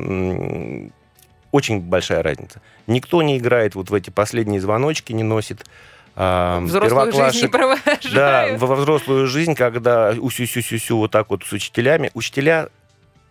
очень большая разница. Никто не играет вот в эти последние звоночки, не носит а, Взрослую жизнь не провожают. Да, во во взрослую жизнь, когда усю-сю-сю-сю вот так вот с учителями. Учителя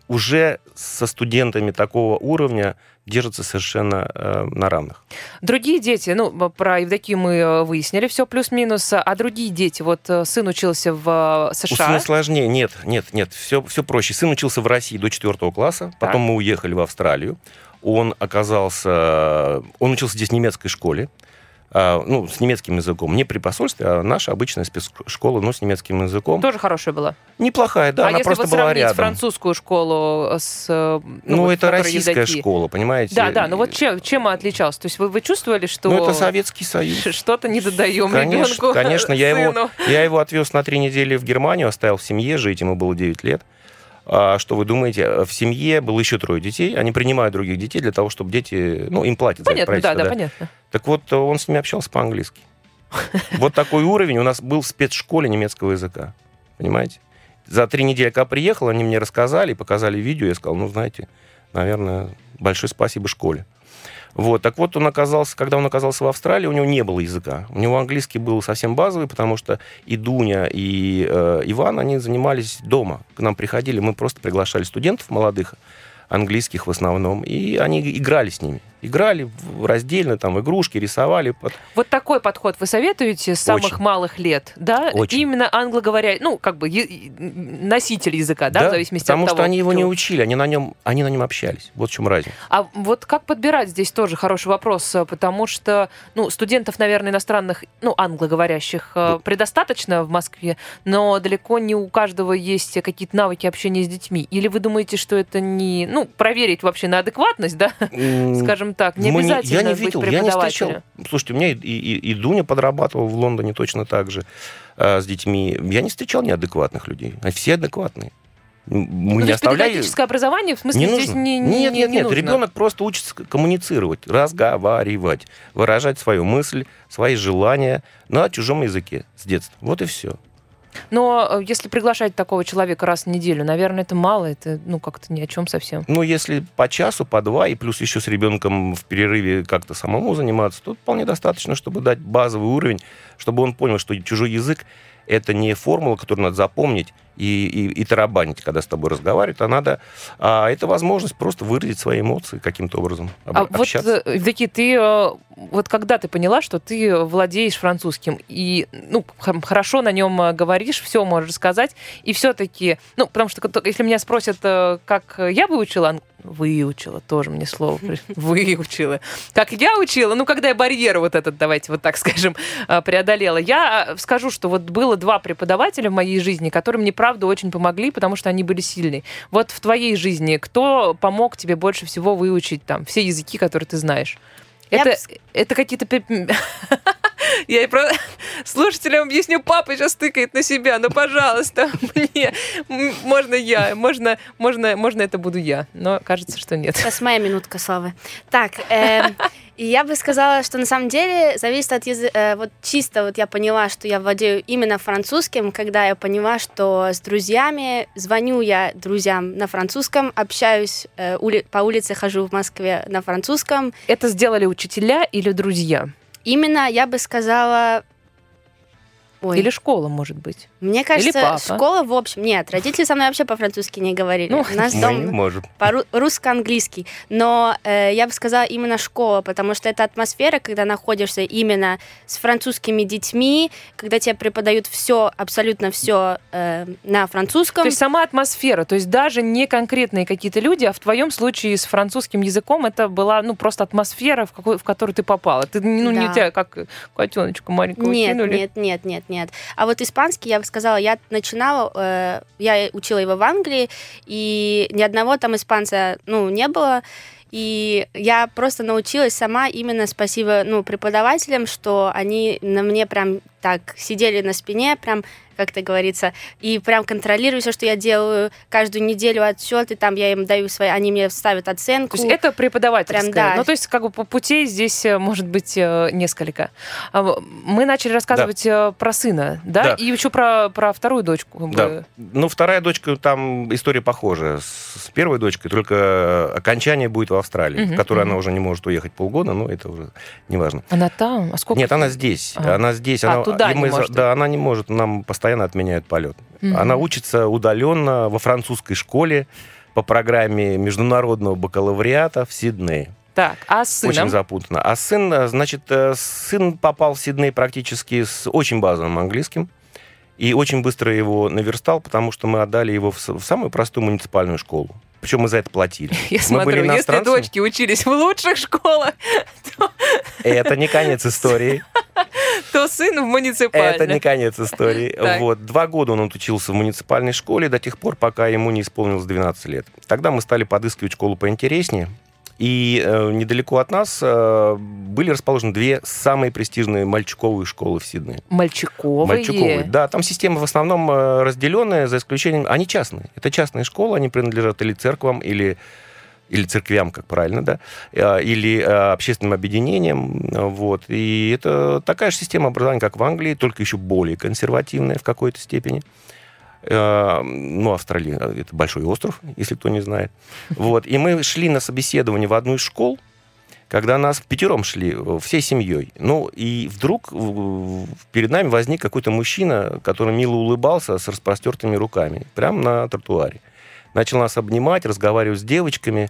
уже со студентами такого уровня держатся совершенно э, на равных. Другие дети, ну, про Евдокию мы э, выяснили все плюс-минус, а другие дети, вот э, сын учился в э, У США. сына сложнее. Нет, нет, нет, все, все проще. Сын учился в России до четвертого класса, потом мы уехали в Австралию. Он оказался... Он учился здесь в немецкой школе, ну, с немецким языком. Не при посольстве, а наша обычная спецшкола, но с немецким языком. Тоже хорошая была. Неплохая, да, а она если просто вот была рядом. французскую школу с... э, Ну, вот, это российская Евдокия? школа, понимаете? Да, да, ну вот чем, чем отличался? То есть вы, вы чувствовали, что Ну, это Советский Союз. [LAUGHS] что-то не додаем Конечно, ребенку, конечно, я его, сыну? я его отвез на три недели в Германию, оставил в семье жить, ему было 9 лет. А что вы думаете? В семье было еще трое детей. Они принимают других детей для того, чтобы дети... Ну, им платят за это Понятно, да, правительство, да, понятно. Так вот, он с ними общался по-английски. Вот такой уровень у нас был в спецшколе немецкого языка. Понимаете? за три недели, когда приехал, они мне рассказали, показали видео, я сказал, ну, знаете, наверное, большое спасибо школе. Вот, так вот, он оказался, когда он оказался в Австралии, у него не было языка. У него английский был совсем базовый, потому что и Дуня, и э, Иван, они занимались дома. К нам приходили, мы просто приглашали студентов молодых, английских в основном, и они играли с ними. Играли раздельно, там, игрушки, рисовали. Вот такой подход вы советуете с самых Очень. малых лет, да? Очень. Именно англоговоря, ну, как бы носитель языка, да, в зависимости потому от что того. они его не учили, они на нем, они на нем общались. Вот в чем разница. А вот как подбирать здесь тоже хороший вопрос, э, потому что, ну, студентов, наверное, иностранных, ну, англоговорящих э, Да. предостаточно в Москве, но далеко не у каждого есть какие-то навыки общения с детьми. Или вы думаете, что это не, ну, проверить вообще на адекватность, да, М, [LAUGHS] скажем так, не Мы обязательно я не видел, я не встречал. Слушайте, у меня и, и- и Дуня подрабатывала в Лондоне точно так же э, с детьми. Я не встречал неадекватных людей. Они все адекватные. Мы Ну, не оставляли... педагогическое образование, в смысле, Не здесь нужно. не, не- нет, не- нет, не нет. нужно. Ребенок просто учится коммуницировать, разговаривать, выражать свою мысль, свои желания на чужом языке с детства. Вот и все. Но э, если приглашать такого человека раз в неделю, наверное, это мало, это, ну, как-то ни о чем совсем. Ну, если по часу, по два, и плюс еще с ребенком в перерыве как-то самому заниматься, то вполне достаточно, чтобы дать базовый уровень, чтобы он понял, что чужой язык это не формула, которую надо запомнить и, и, и тарабанить, когда с тобой разговаривают, а надо... А это возможность просто выразить свои эмоции каким-то образом, об- А вот, общаться. э, Евдокия, ты э, вот когда ты поняла, что ты владеешь французским и ну хорошо на нем э, говоришь, все можешь сказать, и все-таки, ну потому что если меня спросят, как я выучила, выучила тоже мне слово [LAUGHS] выучила, как я учила, ну когда я барьер вот этот, давайте вот так скажем, преодолела, я скажу, что вот было два преподавателя в моей жизни, которые мне правда очень помогли, потому что они были сильные. Вот в твоей жизни кто помог тебе больше всего выучить там все языки, которые ты знаешь? Я Это, б это какие-то... [LAUGHS] Я и про слушателям объясню, папа сейчас тыкает на себя, ну, пожалуйста, [LAUGHS] мне, можно я, можно, можно, можно это буду я, но кажется, что нет. Сейчас моя минутка славы. Так, эм, [LAUGHS] и я бы сказала, что на самом деле зависит от языка. вот чисто вот я поняла, что я владею именно французским, когда я поняла, что с друзьями звоню я друзьям на французском, общаюсь э, ули- по улице, хожу в Москве на французском. Это сделали учителя или друзья? Именно я бы сказала... Ой, Или школа, может быть? Мне кажется, школа в общем... Нет, родители со мной вообще по-французски не говорили. Ну, У нас Мы дом не можем. по-русско-английски. Но э, я бы сказала именно школа, потому что это атмосфера, когда находишься именно с французскими детьми, когда тебе преподают все, абсолютно все на французском. То есть сама атмосфера, то есть даже не конкретные какие-то люди, а в твоем случае с французским языком это была ну просто атмосфера, в, какой, в которую ты попала. Ты ну не Да. тебя как котеночка маленького Нет, кинули. нет, нет, нет, нет. А вот испанский, я бы сказала, я начинала, э, я учила его в Англии, и ни одного там испанца, ну, не было. И я просто научилась сама именно спасибо, ну, преподавателям, что они на мне прям так сидели на спине, прям, как это говорится, и прям контролируют все, что я делаю, каждую неделю отчеты, там я им даю свои, они мне ставят оценку. То есть это преподавательское. Прям, да. Ну, то есть, как бы по путей здесь э, может быть э, несколько. А, Мы начали рассказывать э, про сына, да? Да. И еще про, про вторую дочку. как Да. бы. Ну, вторая дочка, там история похожая. С, с первой дочкой, только окончание будет в Австралии, Мгм, в которой мгм. она уже не может уехать полгода, но это уже неважно. Она там? А сколько? Нет, она здесь. А. Она здесь. А, она, туда не мы может Да, она не может. Нам постоянно отменяют полет. Мгм. Она учится удаленно во французской школе по программе международного бакалавриата в Сиднее. Так, а с Очень сыном? запутанно. А сын, э, значит, э, сын попал в Сидней практически с очень базовым английским. И очень быстро его наверстал, потому что мы отдали его в самую простую муниципальную школу. Причем мы за это платили. [LAUGHS] Я Мы смотрю, были если дочки учились в лучших школах, [LAUGHS] Это не конец истории. [LAUGHS] то сын в муниципальной. Это не конец истории. Вот. Два года он отучился в муниципальной школе до тех пор, пока ему не исполнилось 12 лет. Тогда мы стали подыскивать школу поинтереснее. И э, недалеко от нас э, были расположены две самые престижные мальчиковые школы в Сиднее. Мальчиковые. Мальчиковые. Да, там система в основном э, разделенная, за исключением... Они частные. Это частные школы, они принадлежат или церквам, или или церквям, как правильно, да, э, или э, общественным объединениям, э, вот. И это такая же система образования, как в Англии, только еще более консервативная в какой-то степени. Э, Ну, Австралия — это большой остров, если кто не знает. [LAUGHS] Вот. И мы шли на собеседование в одну из школ, когда нас пятером шли, э, всей семьей. Ну, и вдруг в- перед нами возник какой-то мужчина, который мило улыбался с распростертыми руками, прямо на тротуаре. Начал нас обнимать, разговаривать с девочками.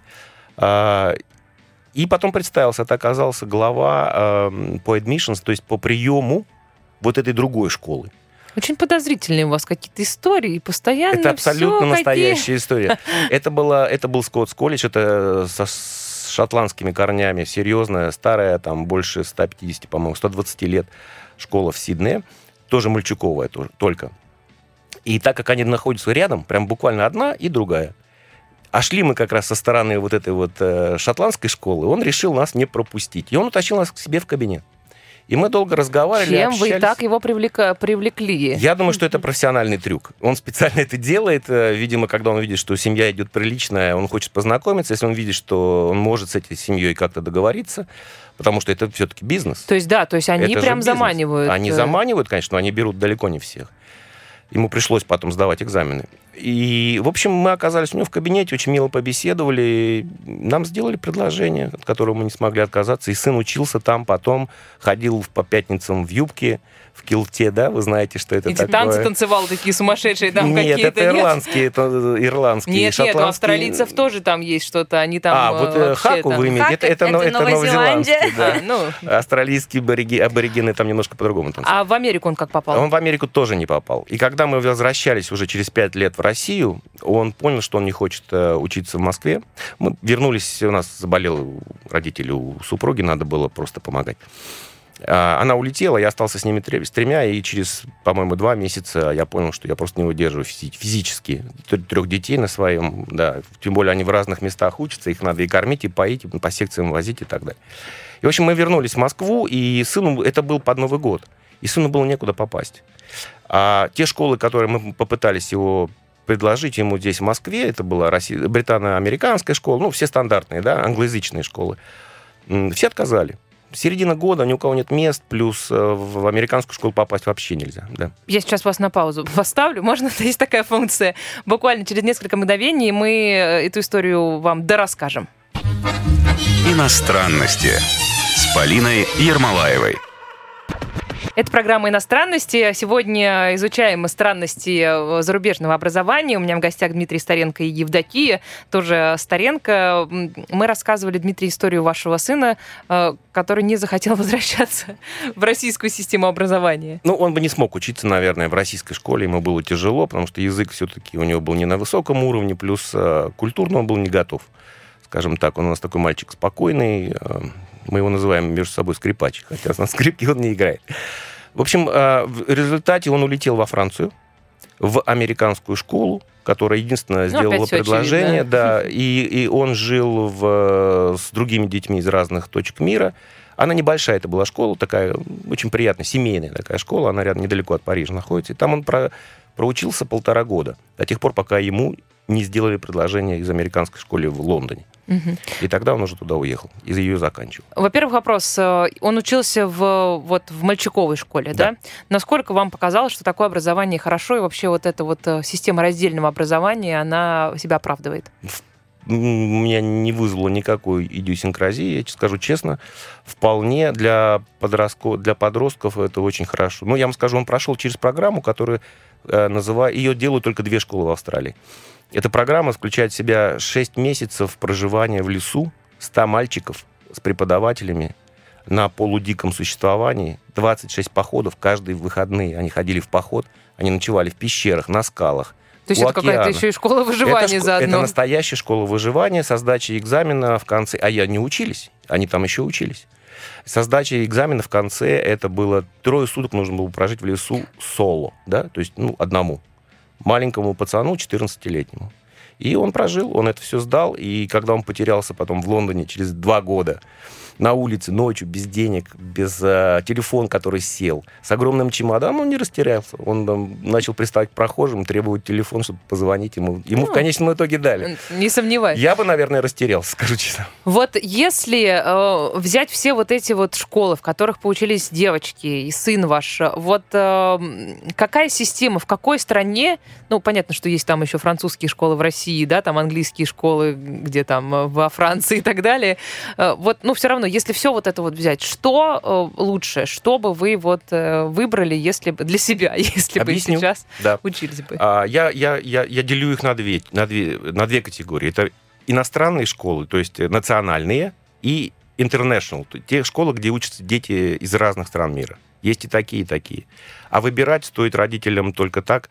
а, И потом представился, это оказался глава э, по admissions, то есть по приему вот этой другой школы. Очень подозрительные у вас какие-то истории, постоянно Это абсолютно настоящая история. [LAUGHS] Это, было, это был Скоттс колледж, это со с шотландскими корнями, серьезная, старая, там больше 150, по-моему, 120 лет школа в Сиднее, тоже мальчуковая тоже, только. И так как они находятся рядом, прям буквально одна и другая. А шли мы как раз со стороны вот этой вот э, шотландской школы, он решил нас не пропустить. И он утащил нас к себе в кабинет. И мы долго разговаривали, Чем вы и общались. так его привлека- привлекли? Я думаю, что это профессиональный трюк. Он специально [LAUGHS] это делает. э, Видимо, когда он видит, что семья идет приличная, он хочет познакомиться. Если он видит, что он может с этой семьей как-то договориться, потому что это все-таки бизнес. То есть, да, то есть они Это прям заманивают. Они э, заманивают, конечно, но они берут далеко не всех. Ему пришлось потом сдавать экзамены. И, в общем, мы оказались у него в кабинете, очень мило побеседовали. Нам сделали предложение, от которого мы не смогли отказаться. И сын учился там, потом ходил по пятницам в юбке, в килте, да, вы знаете, что это Эти такое. танцы танцевал такие сумасшедшие там нет, какие-то. это ирландские, это ирландские. Нет, нет, у австралийцев тоже там есть что-то, они там А, вот э, э, вообще хаку там- вы имеете, это, это, это это Зеландия. да. [LAUGHS] А, ну, Австралийские абориги- аборигены там немножко по-другому танцуют. а в Америку он как попал? Он в Америку тоже не попал. И когда мы возвращались уже через пять лет в Россию, он понял, что он не хочет э, учиться в Москве. Мы вернулись, у нас заболел родители у супруги, надо было просто помогать. А, Она улетела, я остался с ними с тремя, и через, по-моему, два месяца я понял, что я просто не выдерживаю физи- физически трех детей на своем, да, тем более они в разных местах учатся, их надо и кормить, и поить, и по секциям возить и так далее. И, в общем, мы вернулись в Москву, и сыну, это был под Новый год, и сыну было некуда попасть. А те школы, которые мы попытались его предложить ему здесь, в Москве, это была Россия, британо-американская школа, ну, все стандартные, да, англоязычные школы, все отказали. Середина года, ни у кого нет мест, плюс э, в американскую школу попасть вообще нельзя. Да. Я сейчас вас на паузу [LAUGHS] поставлю. Можно? [LAUGHS] Есть такая функция. Буквально через несколько мгновений мы э, эту историю вам дорасскажем. Иностранности с Полиной Ермолаевой. Это программа «Иностранности». Сегодня изучаем странности э, зарубежного образования. У меня в гостях Дмитрий Старенко и Евдокия, тоже Старенко. Мы рассказывали, Дмитрий, историю вашего сына, э, который не захотел [LAUGHS] возвращаться в российскую систему образования. Ну, он бы не смог учиться, наверное, в российской школе, ему было тяжело, потому что язык все-таки у него был не на высоком уровне, плюс э, культурно он был не готов. Скажем так, он у нас такой мальчик спокойный, мы его называем между собой скрипач, хотя на скрипке он не играет. В общем, э, в результате он улетел во Францию, в американскую школу, которая единственная Ну, сделала предложение, очевидно. да, и, и он жил в, с другими детьми из разных точек мира. Она небольшая, это была школа, такая очень приятная, семейная такая школа, она рядом недалеко от Парижа находится. И там он про, проучился полтора года, до тех пор, пока ему не сделали предложение из американской школы в Лондоне. Мгм. И тогда он уже туда уехал, и ее заканчивал. Во-первых, вопрос. э, Он учился в, вот, в мальчиковой школе, да. Да. Насколько вам показалось, что такое образование хорошо, и вообще вот эта вот э, система раздельного образования, она себя оправдывает? М, у меня не вызвало никакой идиосинкразии, я скажу честно. Вполне для, подростко- для подростков это очень хорошо. Ну, я вам скажу, он прошел через программу, которую э, называю... Ее делают только две школы в Австралии. Эта программа включает в себя 6 месяцев проживания в лесу, 100 мальчиков с преподавателями на полудиком существовании, 26 походов каждые выходные. Они ходили в поход, они ночевали в пещерах, на скалах, То есть это какая-то еще и школа выживания это, шко- заодно. это настоящая школа выживания со сдачей экзамена в конце. А я не учились, они там еще учились. Со сдачей экзамена в конце это было трое суток нужно было прожить в лесу соло, да, то есть ну одному маленькому пацану 14-летнему. И он прожил, он это все сдал, и когда он потерялся потом в Лондоне через два года, на улице ночью без денег, без э, телефон, который сел, с огромным чемоданом, он не растерялся. Он там, начал приставать к прохожим, требовать телефон, чтобы позвонить ему. Ему в Ну. конечном итоге дали. Не сомневаюсь. Я бы, наверное, растерялся, [LAUGHS] скажу честно. Вот если э, взять все вот эти вот школы, в которых поучились девочки и сын ваш, э, вот э, какая система, в какой стране, ну, понятно, что есть там еще французские школы в России, да, там английские школы, где там э, во Франции и так далее, Э, вот, ну, все равно, если все вот это вот взять, что э, лучше, что бы вы вот э, выбрали, если бы для себя, [LAUGHS] если Объясню. бы сейчас Да. учились бы? А, я, я, я, я делю их на две, на, две, на две категории. Это иностранные школы, то есть национальные, и international, те школы, где учатся дети из разных стран мира. Есть и такие, и такие. А выбирать стоит родителям только так,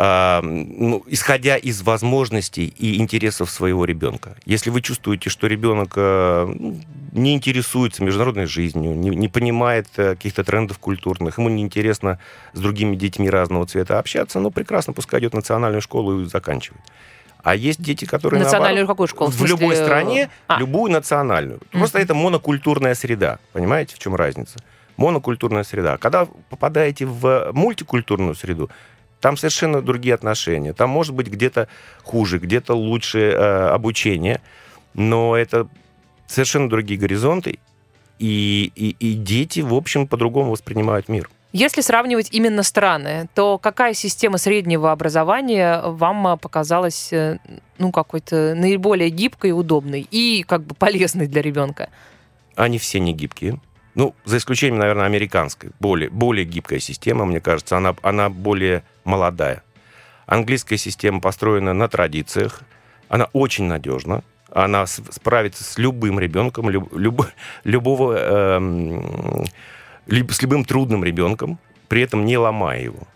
ну, исходя из возможностей и интересов своего ребенка. Если вы чувствуете, что ребенок э, ну, не интересуется международной жизнью, не, не понимает э, каких-то трендов культурных, ему неинтересно с другими детьми разного цвета общаться, ну, прекрасно, пускай идет в национальную школу и заканчивает. А есть дети, которые Национальную наоборот, какую школу? В В, смысле, любой э, стране, а. любую национальную. Просто это монокультурная среда. Понимаете, в чем разница? Монокультурная среда. Когда попадаете в мультикультурную среду, там совершенно другие отношения. Там может быть где-то хуже, где-то лучше э, обучение, но это совершенно другие горизонты, и, и, и дети, в общем, по-другому воспринимают мир. Если сравнивать именно страны, то какая система среднего образования вам а, показалась э, ну, какой-то наиболее гибкой и удобной и как бы полезной для ребенка? Они все не гибкие. Ну, за исключением, наверное, американской. Более, более гибкая система, мне кажется, она, она более молодая. Английская система построена на традициях, она очень надежна, она справится с любым ребенком, люб- люб- любого, либо с любым трудным ребенком, при этом не ломая его.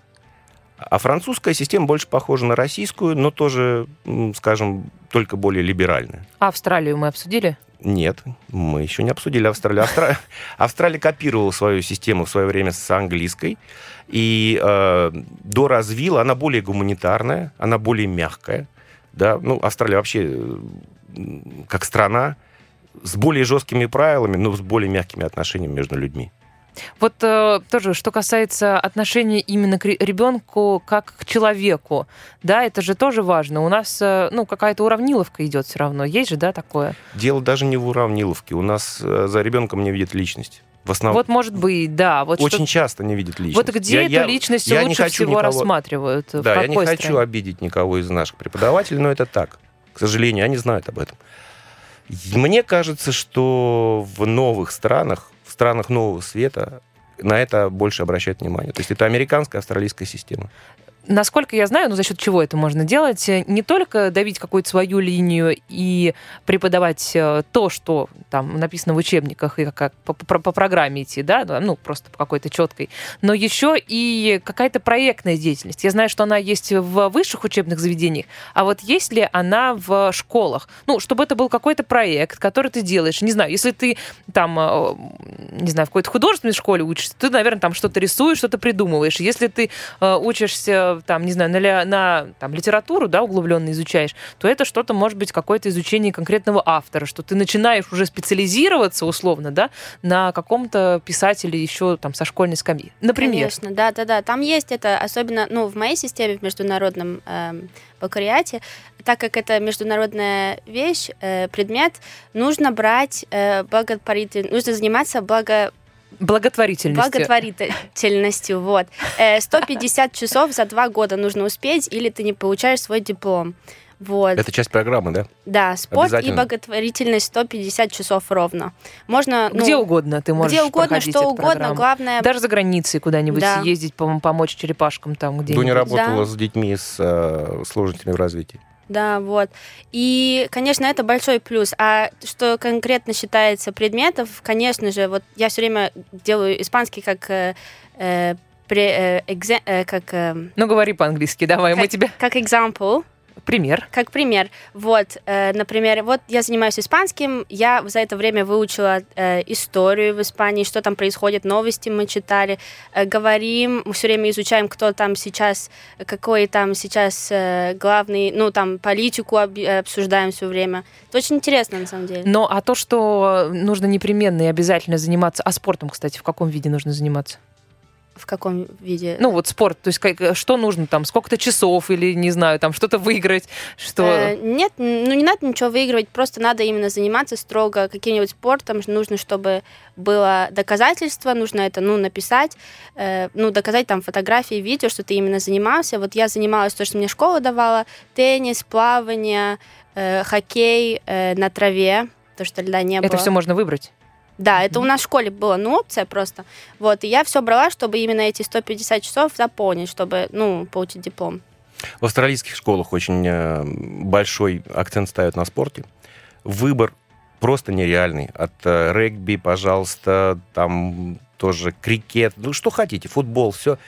А французская система больше похожа на российскую, но тоже, скажем, только более либеральная. А Австралию мы обсудили? Нет, мы еще не обсудили Австралию. Австра- [LAUGHS] Австралия копировала свою систему в свое время с английской и э, доразвила. Она более гуманитарная, она более мягкая. Да? Ну, Австралия вообще э, как страна с более жесткими правилами, но с более мягкими отношениями между людьми. Вот э, тоже, что касается отношения именно к ре- ребенку как к человеку, да, это же тоже важно. У нас, э, ну, какая-то уравниловка идет все равно. Есть же, да, такое? Дело даже не в уравниловке. У нас э, за ребенком не видят личность. В основном Вот, может быть, да. Вот, очень что- часто не видят личность. вот где Я- эту я- личность я не лучше хочу всего никого- рассматривают? в Да, я не какой хочу стране? обидеть никого из наших преподавателей, но это так. К сожалению, они знают об этом. Мне кажется, что в новых странах, в странах нового света, на это больше обращают внимание. То есть это американская, австралийская система. Насколько я знаю, ну за счет чего это можно делать, э, не только давить какую-то свою линию и преподавать э, то, что там написано в учебниках и как по, по- по программе идти, да, ну просто по какой-то четкой, но еще и какая-то проектная деятельность. Я знаю, что она есть в высших учебных заведениях, а вот есть ли она в школах? Ну, чтобы это был какой-то проект, который ты делаешь. Не знаю, если ты там, э, не знаю, в какой-то художественной школе учишься, ты, наверное, там что-то рисуешь, что-то придумываешь. Если ты учишься там, не знаю, на, на там, литературу, да, углубленно изучаешь, то это что-то может быть какое-то изучение конкретного автора, что ты начинаешь уже специализироваться условно, да, на каком-то писателе еще там со школьной скамьи. Например. Конечно, да, да, да. Там есть это, особенно, ну, в моей системе, в международном эм, бакалавриате, так как это международная вещь, э, предмет, нужно брать э, благотворитель, нужно заниматься благо, Благотворительностью. благотворительностью, вот. Э, 150 часов за два года нужно успеть, или ты не получаешь свой диплом. Вот. Это часть программы, да? Да, спорт и благотворительность 150 часов ровно. Можно, ну, Где угодно ты можешь где угодно, что эту угодно, программу. главное... Даже за границей куда-нибудь Да. ездить, по помочь черепашкам там где-нибудь. Дуня работала Да. с детьми с э, сложностями в развитии. Да, вот. И, конечно, это большой плюс. А что конкретно считается предметов, конечно же, вот я все время делаю испанский как э, э, пре- э, экзе- э, как, э, Ну, говори по-английски, давай, мы как, тебя... как example, Пример. Как пример, вот, э, например, вот я занимаюсь испанским, я за это время выучила э, историю в Испании, что там происходит, новости мы читали, э, говорим, мы все время изучаем, кто там сейчас, какой там сейчас э, главный, ну там политику об- обсуждаем все время. Это очень интересно на самом деле. Но а то, что нужно непременно и обязательно заниматься, а спортом, кстати, в каком виде нужно заниматься? В каком виде? Ну вот спорт, то есть как- что нужно там, сколько-то часов или, не знаю, там что-то выиграть, что... Э, нет, ну не надо ничего выигрывать, просто надо именно заниматься строго каким-нибудь спортом. Нужно, чтобы было доказательство, нужно это, ну, написать, э, ну, доказать там фотографии, видео, что ты именно занимался. Вот я занималась то, что мне школа давала, теннис, плавание, э, хоккей э, на траве, то, что льда не было. Это все можно выбрать. Да, это у нас в школе была, ну, опция просто. Вот, и я все брала, чтобы именно эти 150 часов заполнить, чтобы, ну, получить диплом. В австралийских школах очень э, большой акцент ставят на спорте. Выбор просто нереальный. От э, регби, пожалуйста, там тоже крикет, ну что хотите, футбол, все.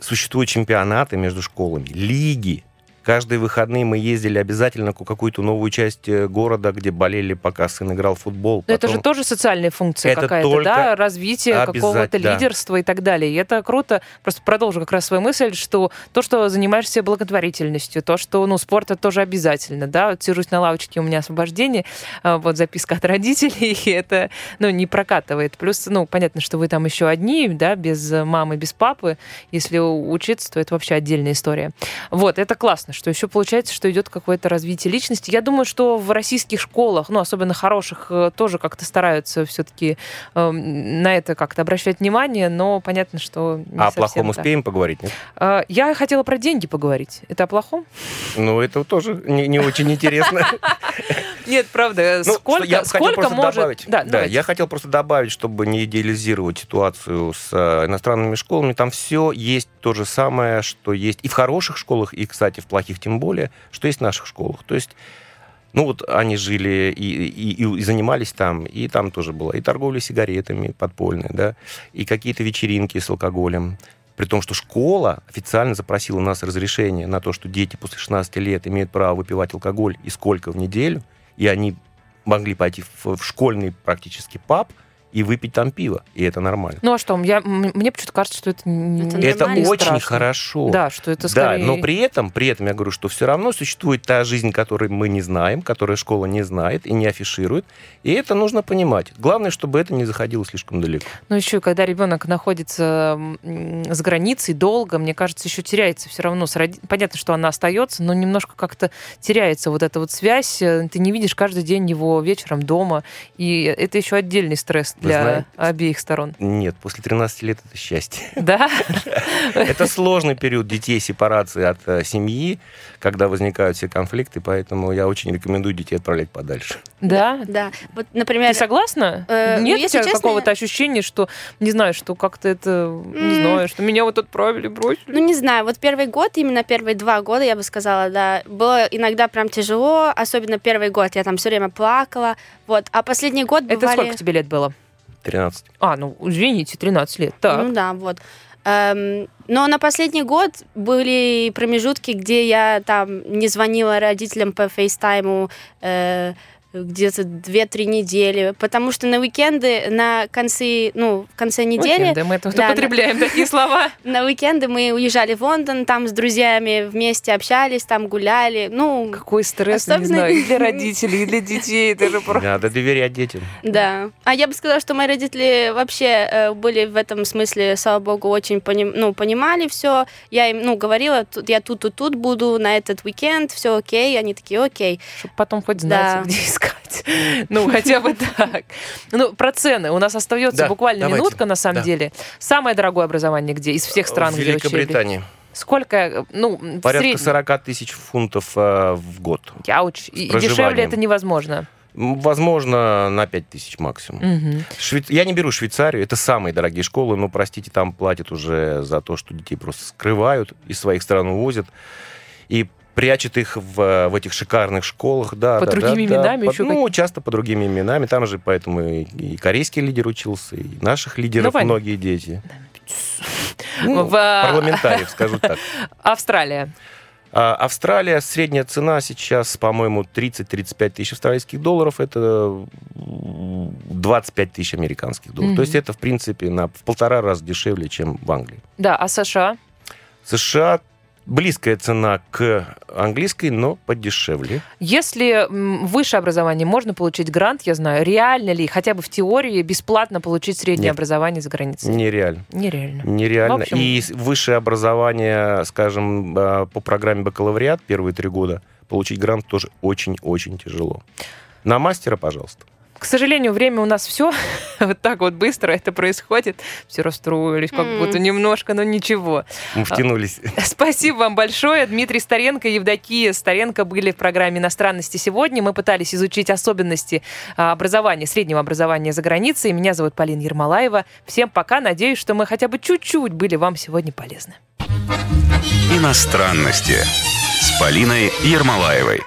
Существуют чемпионаты между школами, лиги. Каждые выходные мы ездили обязательно в какую-то новую часть э, города, где болели, пока сын играл в футбол. Но это же Потом- тоже социальная функция Это какая-то, только да, развитие какого-то да. лидерства и так далее. И это круто. Просто продолжу как раз свою мысль, что то, что занимаешься благотворительностью, то, что, ну, спорт это тоже обязательно, да. Вот сижусь на лавочке, у меня освобождение, а, вот записка от родителей, [LAUGHS] и это, ну, не прокатывает. Плюс, ну, понятно, что вы там еще одни, да, без мамы, без папы. Если учиться, то это вообще отдельная история. Вот, это классно, что еще получается, что идет какое-то развитие личности. Я думаю, что в российских школах, ну, особенно хороших, э, тоже как-то стараются все-таки на это как-то обращать внимание, но понятно, что не А о плохом так. успеем поговорить? нет? А, Я хотела про деньги поговорить. Это о плохом? Ну, это тоже не, не очень интересно. [LAUGHS] Нет, правда. Ну, сколько сколько может... Да, я хотел просто добавить, чтобы не идеализировать ситуацию с э, иностранными школами. Там все есть то же самое, что есть и в хороших школах, и, кстати, в плохих тем более, что есть в наших школах. То есть ну вот они жили и, и- и занимались там, и там тоже была и торговля сигаретами подпольная, да, и какие-то вечеринки с алкоголем. При том, что школа официально запросила у нас разрешение на то, что дети после 16 лет имеют право выпивать алкоголь и сколько в неделю, и они могли пойти в, в школьный практически паб и выпить там пиво, и это нормально. Ну а что, я, мне почему-то кажется, что это, не- Это не очень страшно. хорошо. Да, что это Да, скорее... но при этом, при этом я говорю, что все равно существует та жизнь, которую мы не знаем, которую школа не знает и не афиширует. И это нужно понимать. Главное, чтобы это не заходило слишком далеко. Ну, еще когда ребенок находится за границей долго, мне кажется, еще теряется все равно. с Понятно, что она остается, но немножко как-то теряется вот эта вот связь. Э, Ты не видишь каждый день его вечером дома. И это еще отдельный стресс для знаете- обеих сторон. Нет, после 13 лет это счастье. Да? [LAUGHS] Это сложный период детей сепарации от э, семьи, когда возникают все конфликты, поэтому я очень рекомендую детей отправлять подальше. Да? Да, вот, например, Ты согласна? э, ну, Нет у тебя какого-то ощущения, что, не знаю, что как-то это, не знаю, что меня вот отправили, бросили? Ну, не знаю, вот первый год, именно первые два года, я бы сказала, да, было иногда прям тяжело, особенно первый год, я там все время плакала, вот, а последний год это бывали... сколько тебе лет было? 13. А, ну, извините, 13 лет. Так. Ну да, вот. Эм, но на последний год были промежутки, где я там не звонила родителям по фейстайму э, где-то 2-3 недели, потому что на уикенды, на конце, ну, в конце недели, Уикенды, мы тут Да, употребляем такие слова. [LAUGHS] на уикенды мы уезжали в Лондон, там с друзьями вместе общались, там гуляли, ну, Какой стресс, не Особенно- знаю, и [LAUGHS] для родителей, и для детей. Это же просто... Надо доверять детям. Да. А я бы сказала, что мои родители вообще э, были в этом смысле, слава богу, очень поним- ну, понимали все. Я им, ну, говорила, тут, я тут и тут буду на этот уикенд, все окей. Они такие, окей. Чтобы потом хоть знать, Да. где искать. Ну, хотя бы так. Ну, про цены. У нас остается буквально минутка, на самом деле. Самое дорогое образование где? Из всех стран, где? Великобритании. Сколько, ну, Порядка среднем? 40 тысяч фунтов э, в год. Яуч. И дешевле это невозможно. Возможно, на 5 тысяч максимум. Мгм. Швей- Я не беру Швейцарию, это самые дорогие школы, но, простите, там платят уже за то, что детей просто скрывают, из своих стран увозят и прячут их в, в этих шикарных школах. Да, Под да, да, другими да. именами Под- еще Ну, часто по другими именами. Там же поэтому и, и корейский лидер учился, и наших лидеров понятно. многие дети. Ну, В, а, парламентариев, скажу так. [LAUGHS] Австралия. А Австралия, средняя цена сейчас, по-моему, 30-35 тысяч австралийских долларов. Это 25 тысяч американских долларов. Мгм. То есть это, в принципе, на, в полтора раза дешевле, чем в Англии. Да, а США? США близкая цена к английской, но подешевле. Если высшее образование можно получить грант, я знаю, реально ли, хотя бы в теории, бесплатно получить среднее Нет. образование за границей? Нереально. Нереально. Нереально. В общем- И высшее образование, скажем, а, по программе бакалавриат первые три года получить грант тоже очень-очень тяжело. На мастера, пожалуйста. К сожалению, время у нас все. [LAUGHS] вот так вот быстро это происходит. Все расстроились, как будто немножко, но ничего. Мы втянулись. [LAUGHS] Спасибо вам большое. Дмитрий Старенко и Евдокия Старенко были в программе «Иностранности сегодня». Мы пытались изучить особенности а, образования, среднего образования за границей. Меня зовут Полина Ермолаева. Всем пока. Надеюсь, что мы хотя бы чуть-чуть были вам сегодня полезны. Иностранности с Полиной Ермолаевой.